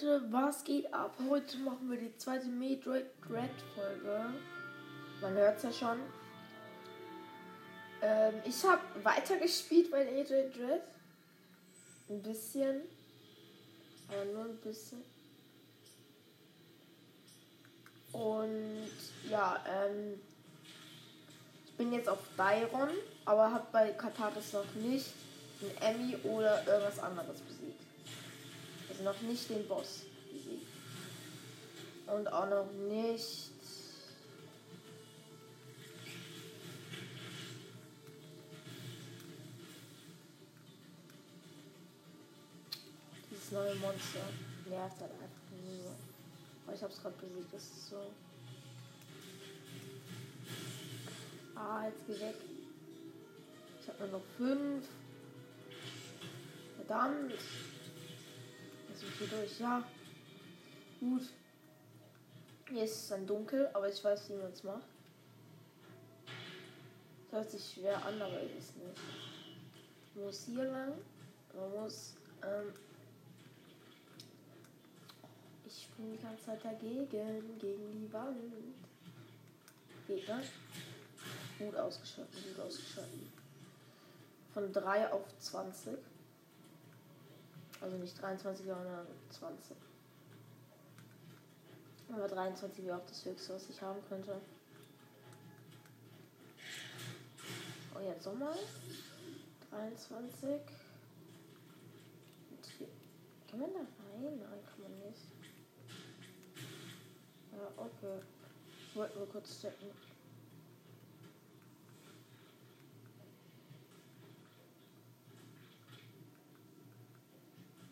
Leute, was geht ab? Heute machen wir die zweite Metroid Dread Folge. Man hört es ja schon. Ähm, ich habe weitergespielt bei Metroid Dread. Ein bisschen. Aber nur ein bisschen. Und ja, ähm, ich bin jetzt auf Byron, aber habe bei Kataris noch nicht einen Emmy oder irgendwas anderes besiegt. Noch nicht den Boss besiegt. Und auch noch nicht. Dieses neue Monster nervt halt einfach nur. Aber ich hab's gerade besiegt, das ist so. Ah, jetzt geh weg. Ich hab nur noch fünf. Verdammt. Jetzt wir durch. Ja. Gut. Hier ist es dann dunkel, aber ich weiß, wie man es macht. Das hört sich schwer an, aber ist es nicht. Man muss hier lang. Man muss. Ähm, ich springe die ganze Zeit dagegen, gegen die Wand. Gegner. Gut ausgeschaltet, gut ausgeschaltet. Von 3 auf 20. Also nicht 23, sondern 20. Aber 23 wäre auch das höchste, was ich haben könnte. Oh, jetzt nochmal. 23. Und hier. Kann man da rein? Nein, kann man nicht. Ja, okay. Ich wollte nur kurz checken.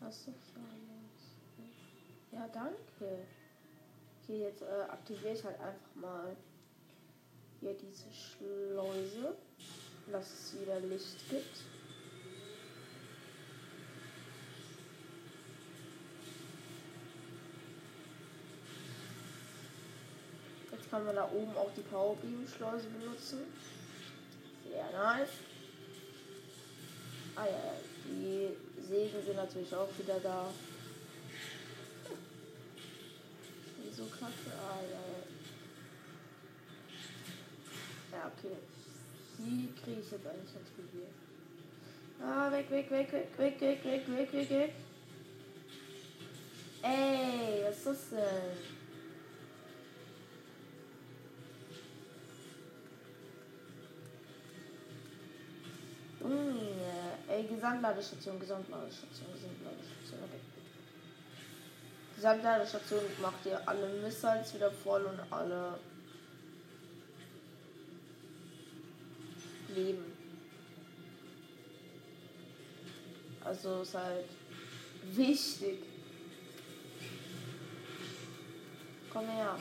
Was ist das Ja, danke. Okay, jetzt äh, aktiviere ich halt einfach mal hier diese Schleuse, dass es wieder Licht gibt. Jetzt kann man da oben auch die Power Beam Schleuse benutzen. Sehr nice. Ah ja, die Segen sind natürlich auch wieder da. Wieso kacke? Ah ja. Ja, okay. Die kriege ich jetzt eigentlich ganz gut hier. Ah, weg, weg, weg, weg, weg, weg, weg, weg, weg, weg. Ey, was ist das denn? Gesamtladestation, Gesamtladestation, Gesamtladestation, okay. Gesamtladestation macht ihr alle Missiles wieder voll und alle Leben. Also ist halt wichtig. Komm her.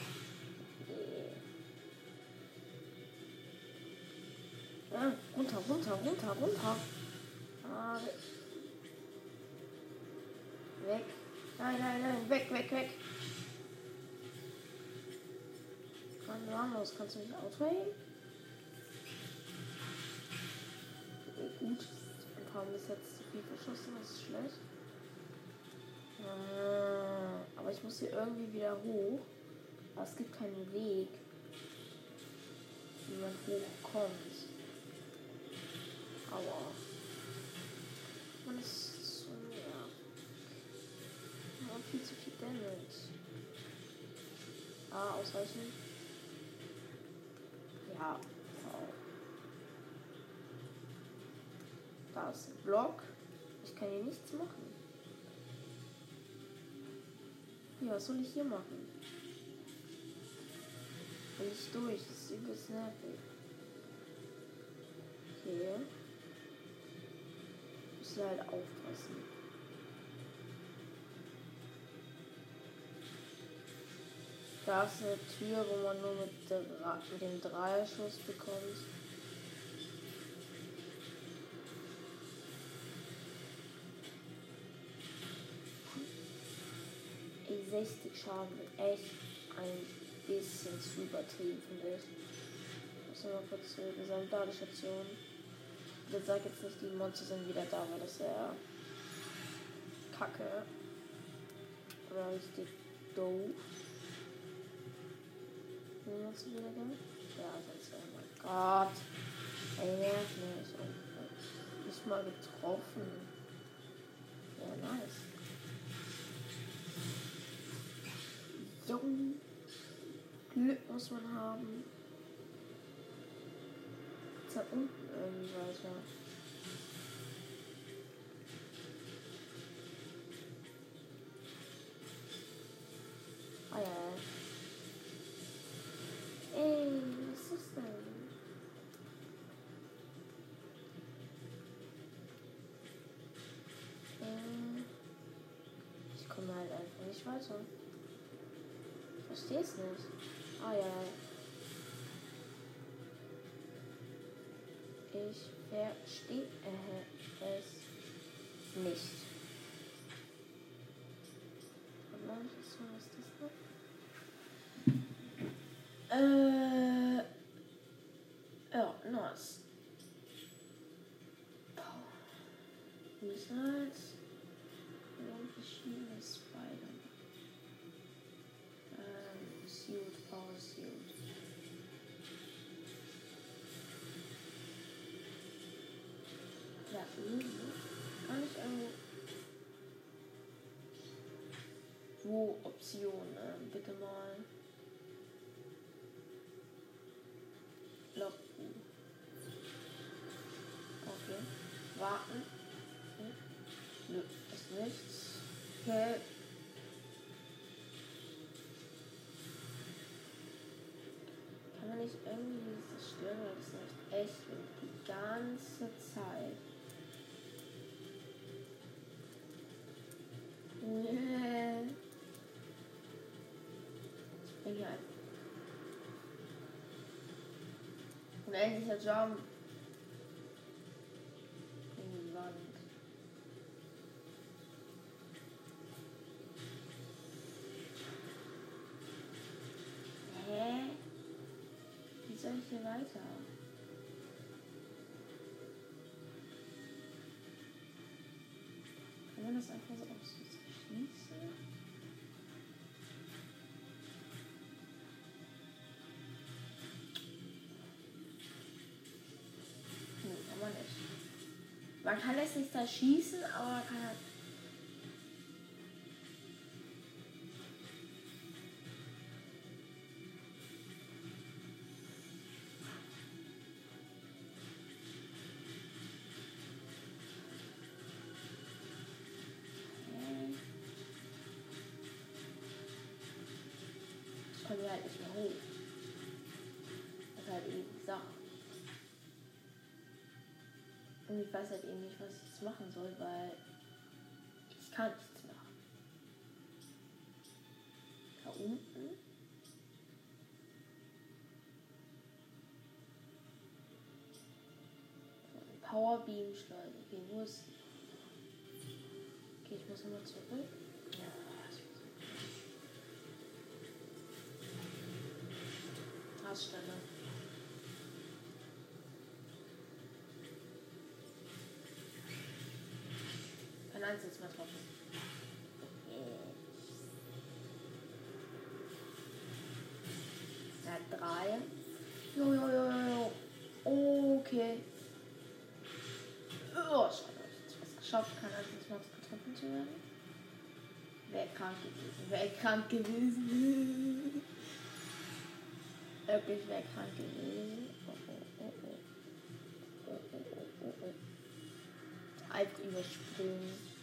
Ja, runter, runter, runter, runter. Ah, weg. Nein, nein, nein, weg, weg, weg. Mann, Ramos, kannst du mich outrayen? Okay, gut. Ein paar bis jetzt zu viel verschossen, das ist schlecht. Ah, aber ich muss hier irgendwie wieder hoch. Aber es gibt keinen Weg, wie man hochkommt. Ah, ausweichen. Ja. Da ist ein Block. Ich kann hier nichts machen. Ja, was soll ich hier machen? Will ich durch? Das ist übelst nervig. Okay musst du halt aufpassen. Da ist eine Tür, wo man nur mit, dem Dreierschuss bekommt. Ey, 60 Schaden wird echt ein bisschen zu übertrieben, finde ich. Ich muss mal kurz zur Gesamtladestation. Jetzt sag jetzt nicht, die Monster sind wieder da, weil das wäre kacke. richtig doof. Du wieder gemacht? Ja, sonst oh mein Gott. Ey, nerv mich. Nicht mal getroffen. Ja, nice. Jung. Glück muss man haben. Da unten irgendwie nicht weiter. Ich verstehe es nicht. Ah ja. Ich verstehe es nicht. Und dann ist was das noch? Äh. Ja, nice. Missiles. Und Ja, mhm. Kann ich irgendwo. Wo Option? Ähm, bitte mal. Locken. Okay. Warten. Nö, ist nichts. Okay. Kann man nicht irgendwie dieses stören, weil das nicht echt. Die ganze Zeit. Einfach. Unendlicher Jump. Hä? Wie soll ich hier weiter? Kann man das einfach so ausschließen? Man kann es nicht da schießen, aber man kann halt. Und ich weiß halt eben nicht, was ich jetzt machen soll, weil ich kann nichts machen. Da unten. Power Beam Schleuder. Okay, wo ist? Okay, ich muss nochmal zurück. Ja, ich eins jetzt mal. Er hat drei. Jo, jo, jo, jo. Okay. Oh, schade. Ich hab's geschafft, kein einziges Mal getroffen zu werden. Wäre krank gewesen. Wäre krank gewesen. Wirklich wäre krank gewesen. Oh, oh, oh. Einfach überspringen.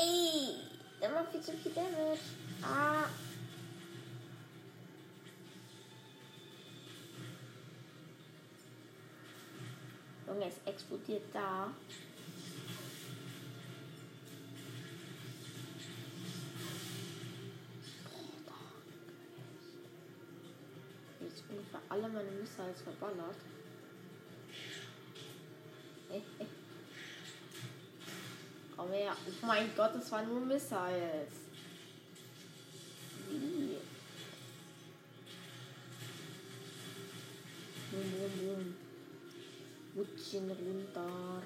Ey! Der macht viel zu viel Damage. Ah! Junge, es explodiert da. Da. jetzt ungefähr alle meine Missiles verballert. Komm her. Oh mein Gott, das waren nur Missiles. Wie? Boom, boom, boom. Wutschen runter.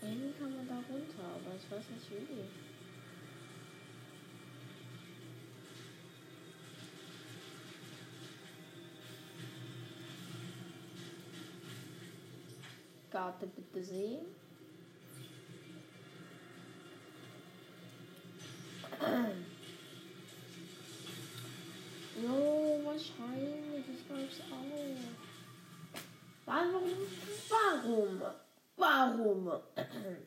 Irgendwie kann man da runter, aber ich weiß nicht wie. Karte bitte sehen. Jo, wahrscheinlich. Ich glaub's auch. Warum? Warum? Warum?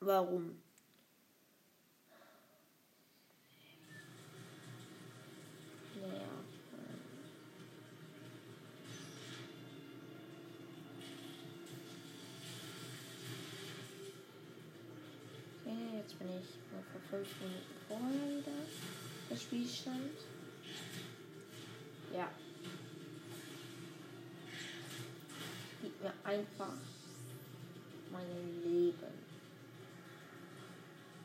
Warum? Jetzt bin ich mal vor fünf Minuten vorher wieder. Der Spielstand. Ja. Gib mir einfach mein Leben.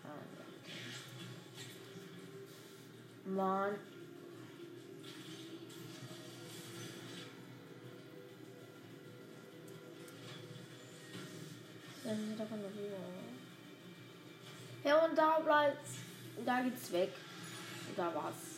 Ah. Mann. Dann sind davon noch Ruhe. Ja, und da bleibt's. Da geht's weg. Und da war's.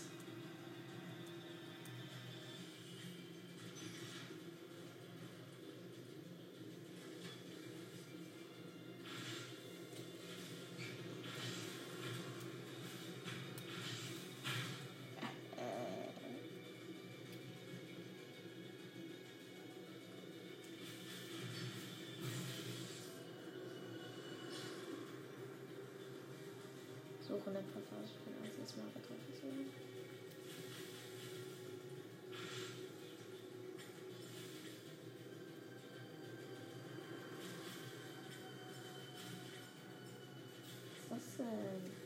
Suche eine Passage von erstes Mal getroffen zu werden. Was denn?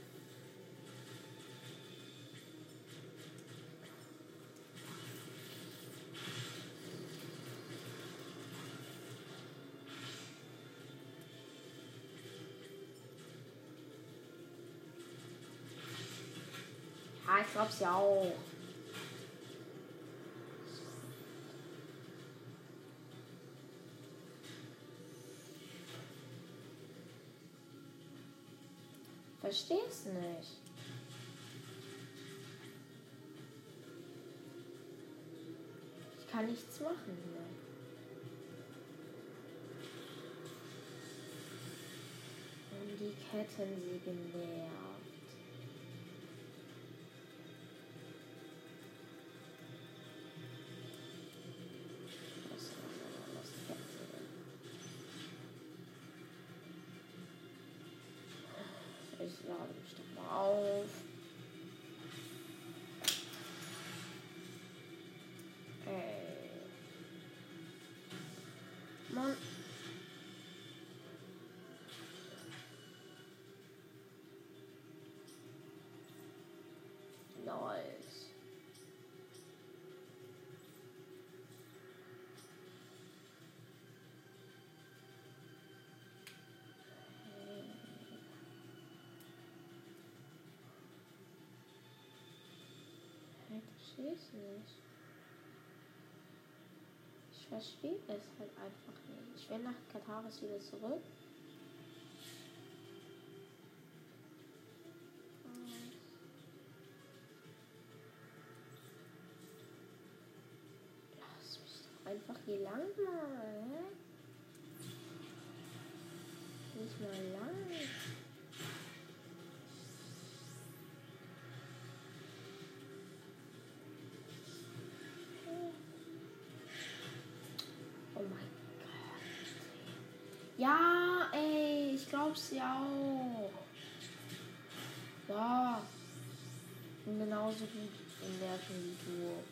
Ja, ich glaub's ja auch. Versteh's nicht. Ich kann nichts machen hier. Und die Kettensäge nervt. Ich versteh's nicht. Ich verstehe es halt einfach nicht. Ich will nach Kataris wieder zurück. Lass mich doch einfach hier lang mal. hä? Nicht mal lang. Ja, ey, ich glaub's ja auch. Ja. Bin genauso gut in der Figur.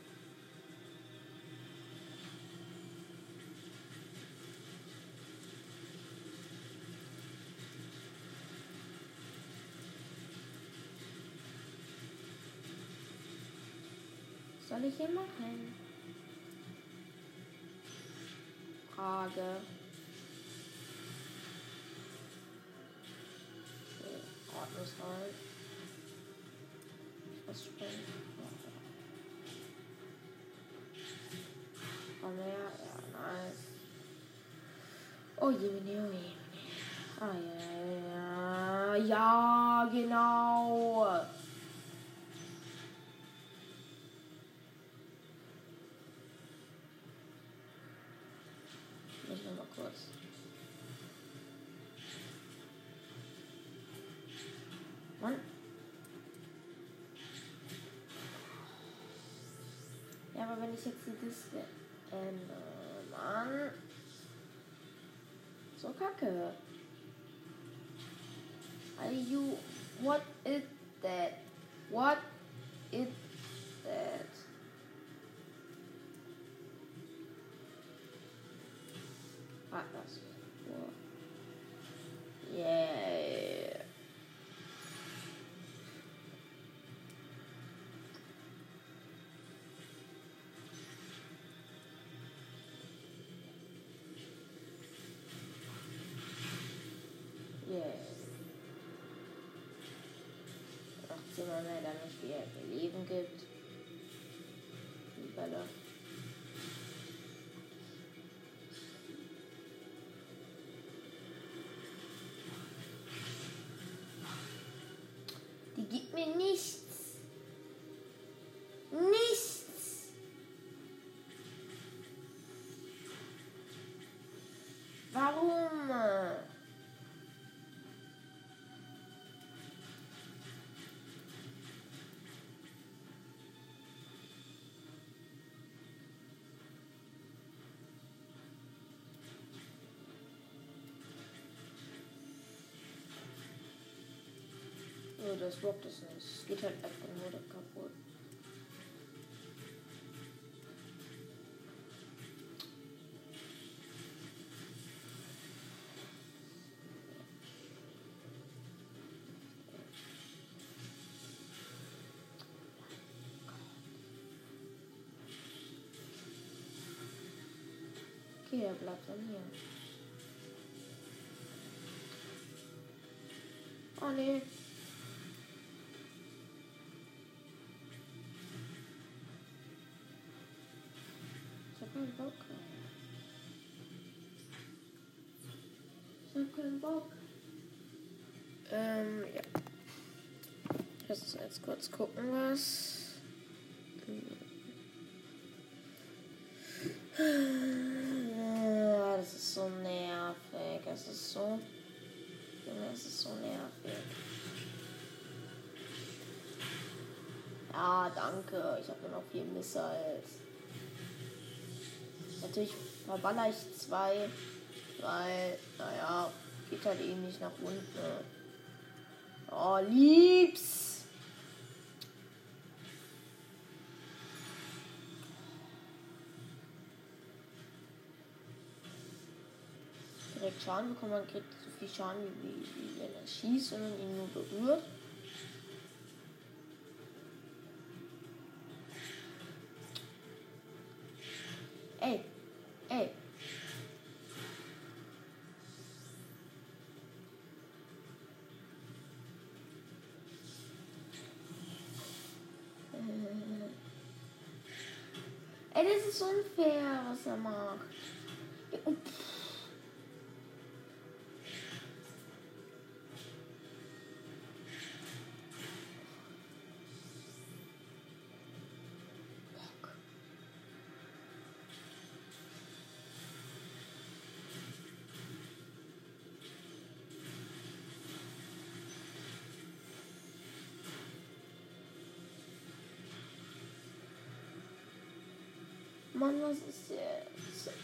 soll ich hier machen? Frage. Okay, Ordnungshalt. Was springen? Komm her, ja, nice. Oh je, oh je, oh je. Ah, ja, ja, ja, genau. Wenn ich jetzt die Diske ändere, Mann. So kacke. Are you. What is that? What is 18 Mal mehr, damit wir Leben gibt. Die Bälle. Die gibt mir. Nichts. Oh, das rockt es nicht. Es geht halt einfach nur kaputt. Okay, er bleibt dann hier. Oh nee. Bock. Ich hab keinen Bock. Ähm, ja. Lass uns jetzt kurz gucken, was. Ah, Das ist so nervig. Es ist so. Es ist so nervig. Ja, danke. Ich habe nur noch vier Missiles. Natürlich verballer ich zwei, weil, naja, geht halt eh nicht nach unten. Oh, liebs! Direkt Schaden bekommen, man kriegt so viel Schaden, wie, wie, wenn er schießt und ihn nur berührt. Ey, ey. Äh. Ey, das ist unfair, was er macht. Mann, was ist jetzt? Äh.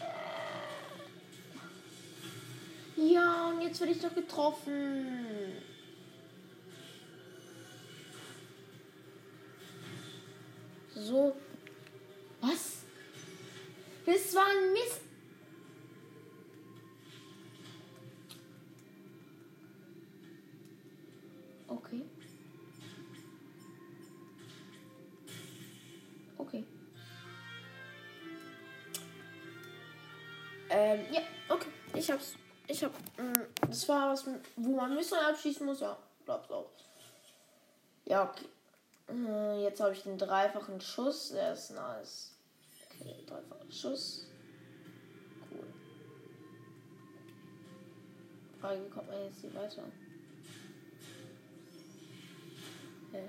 Ja, und jetzt werde ich doch getroffen. Ähm, ja, okay. Ich hab's. Ich hab. Mh, das war was, wo man Mission abschießen muss. Ja, glaub's auch. Ja, okay. Äh, jetzt habe ich den dreifachen Schuss. Der ist nice. Okay, dreifachen Schuss. Cool. Frage, wie kommt man jetzt hier weiter? Hä?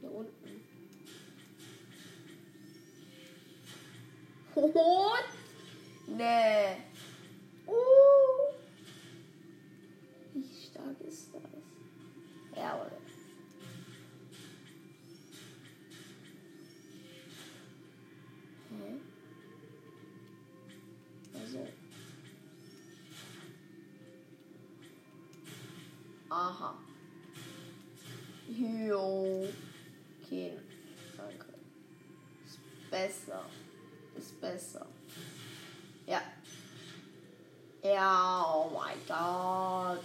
Hier unten. What? Nee. Uh. Wie stark ist das? Ja, oder? Aha. Jo. Okay. Danke. Ist besser. Ist besser. Ja. Oh mein Gott.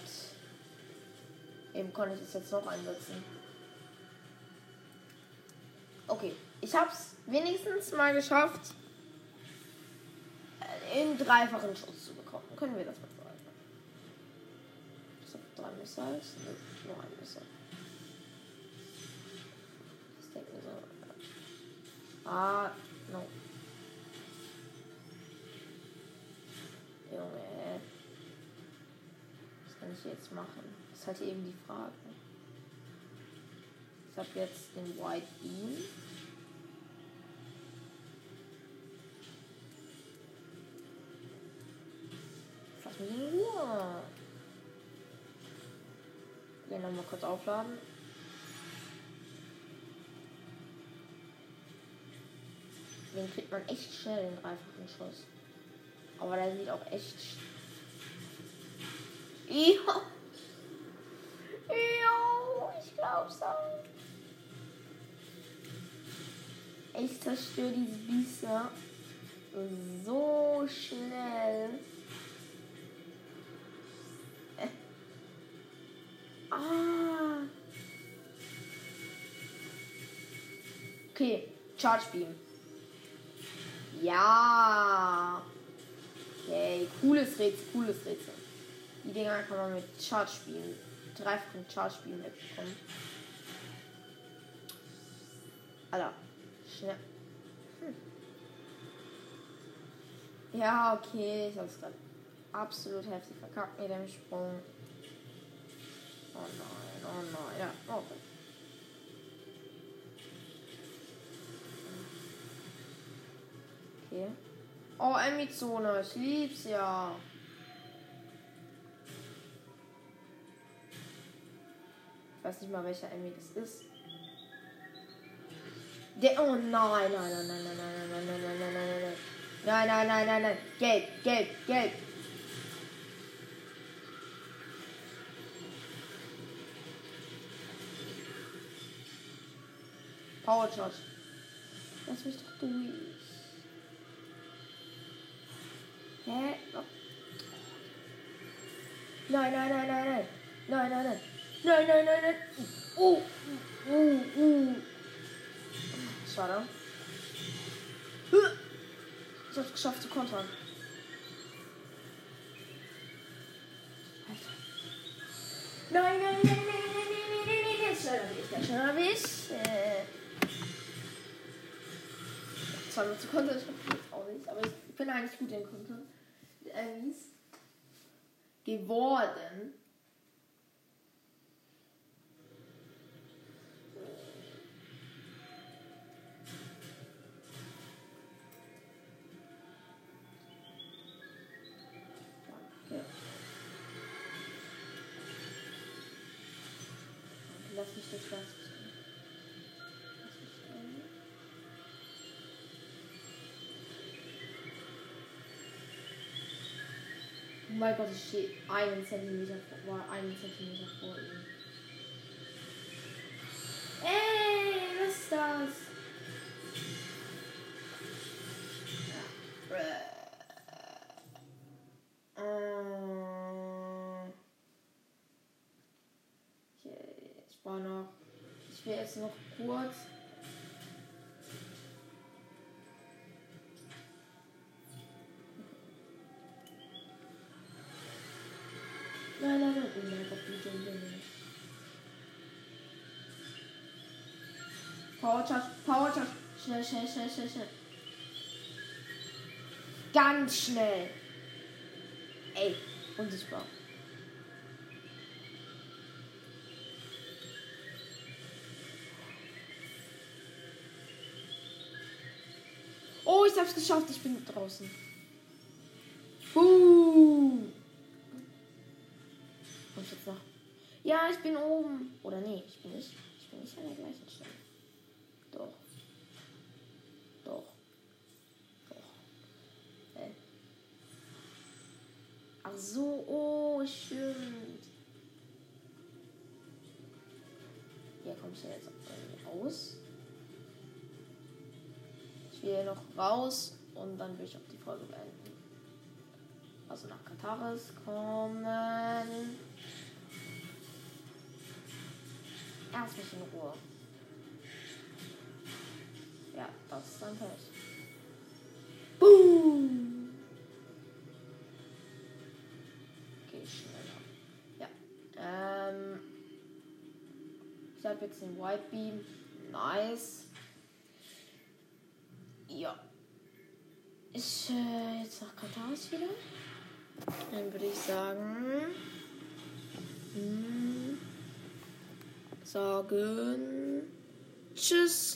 Eben konnte ich das jetzt noch einsetzen. Okay, ich hab's wenigstens mal geschafft, in dreifachen Schuss zu bekommen. Können wir das mal sagen? Ich hab drei Missiles. Nee, nur ein Missile. Ich denke mir so. Ah, no. Junge. Kann ich jetzt machen? Das ist halt eben die Frage. Ich habe jetzt den White Beam. Lass mich in Ruhe. Den nochmal kurz aufladen. Den kriegt man echt schnell, den dreifachen Schuss. Aber der sieht auch echt. Ja. Ja, ich glaub's auch. Ich zerstöre diese Biester so schnell. Äh. Ah. Okay, Charge Beam. Ja. Okay, cooles Rätsel, cooles Rätsel. Die Dinger kann man mit Charge spielen. Dreifachen Charge spielen wegbekommen. Alter, schnell. Hm. Ja, okay, ich hab's gerade absolut heftig verkackt mit dem Sprung. Oh nein, oh nein, ja, oh okay. Okay. Oh, Emmy-Zone, ich lieb's ja. Weiß nicht mal, welcher Emmy das ist. Der, oh nein, nein, nein, nein, nein, nein, nein, nein, nein, nein, nein, nein. Nein, nein, nein, nein, nein. Gelb, gelb, gelb. Power Charge. Lass mich doch durch. Hä? Oh. Nein, nein, nein, nein, nein. Nein, nein, nein. Nein, nein, nein, nein. Uh, uh, uh. Schade. Ich hab's geschafft zu kontern. Alter. Nein, nein, nein, nein, nein, nein, nein, nein, nein, nein. Schneller wie ich, der schneller wie ich. Äh. Zwar nur zu kontern, ich hab jetzt auch nicht, aber ich bin eigentlich gut in kontern. Enemies. Geworden. Lass mich das rein. Oh mein Gott, ich stehe einen Zentimeter vor, war einen Zentimeter vor ihm. Ey, was ist das? noch kurz. Nein, nein, nein, oh mein Gott, wie dumm bin. Power Charge, Power Charge. Schnell, schnell, schnell, schnell, schnell. Ganz schnell. Ey, unsichtbar. Hab's geschafft. Ich bin draußen. Uh. Ich jetzt nach? Ja, ich bin oben. Oder nee, ich bin nicht. Ich bin nicht an der gleichen Stelle. Doch. Doch. Doch. Äh. Ach so, oh, stimmt. Hier kommst du jetzt raus. Will noch raus und dann will ich auch die Folge beenden. Also nach Kataris kommen. Lass mich in Ruhe. Ja, das ist dann Pech. Boom! Okay, schneller. Ja. Ähm. Ich habe jetzt den White Beam. Nice. Ja. Ich äh, jetzt nach Kataris wieder. Dann würde ich sagen. Hm, sagen. Tschüss.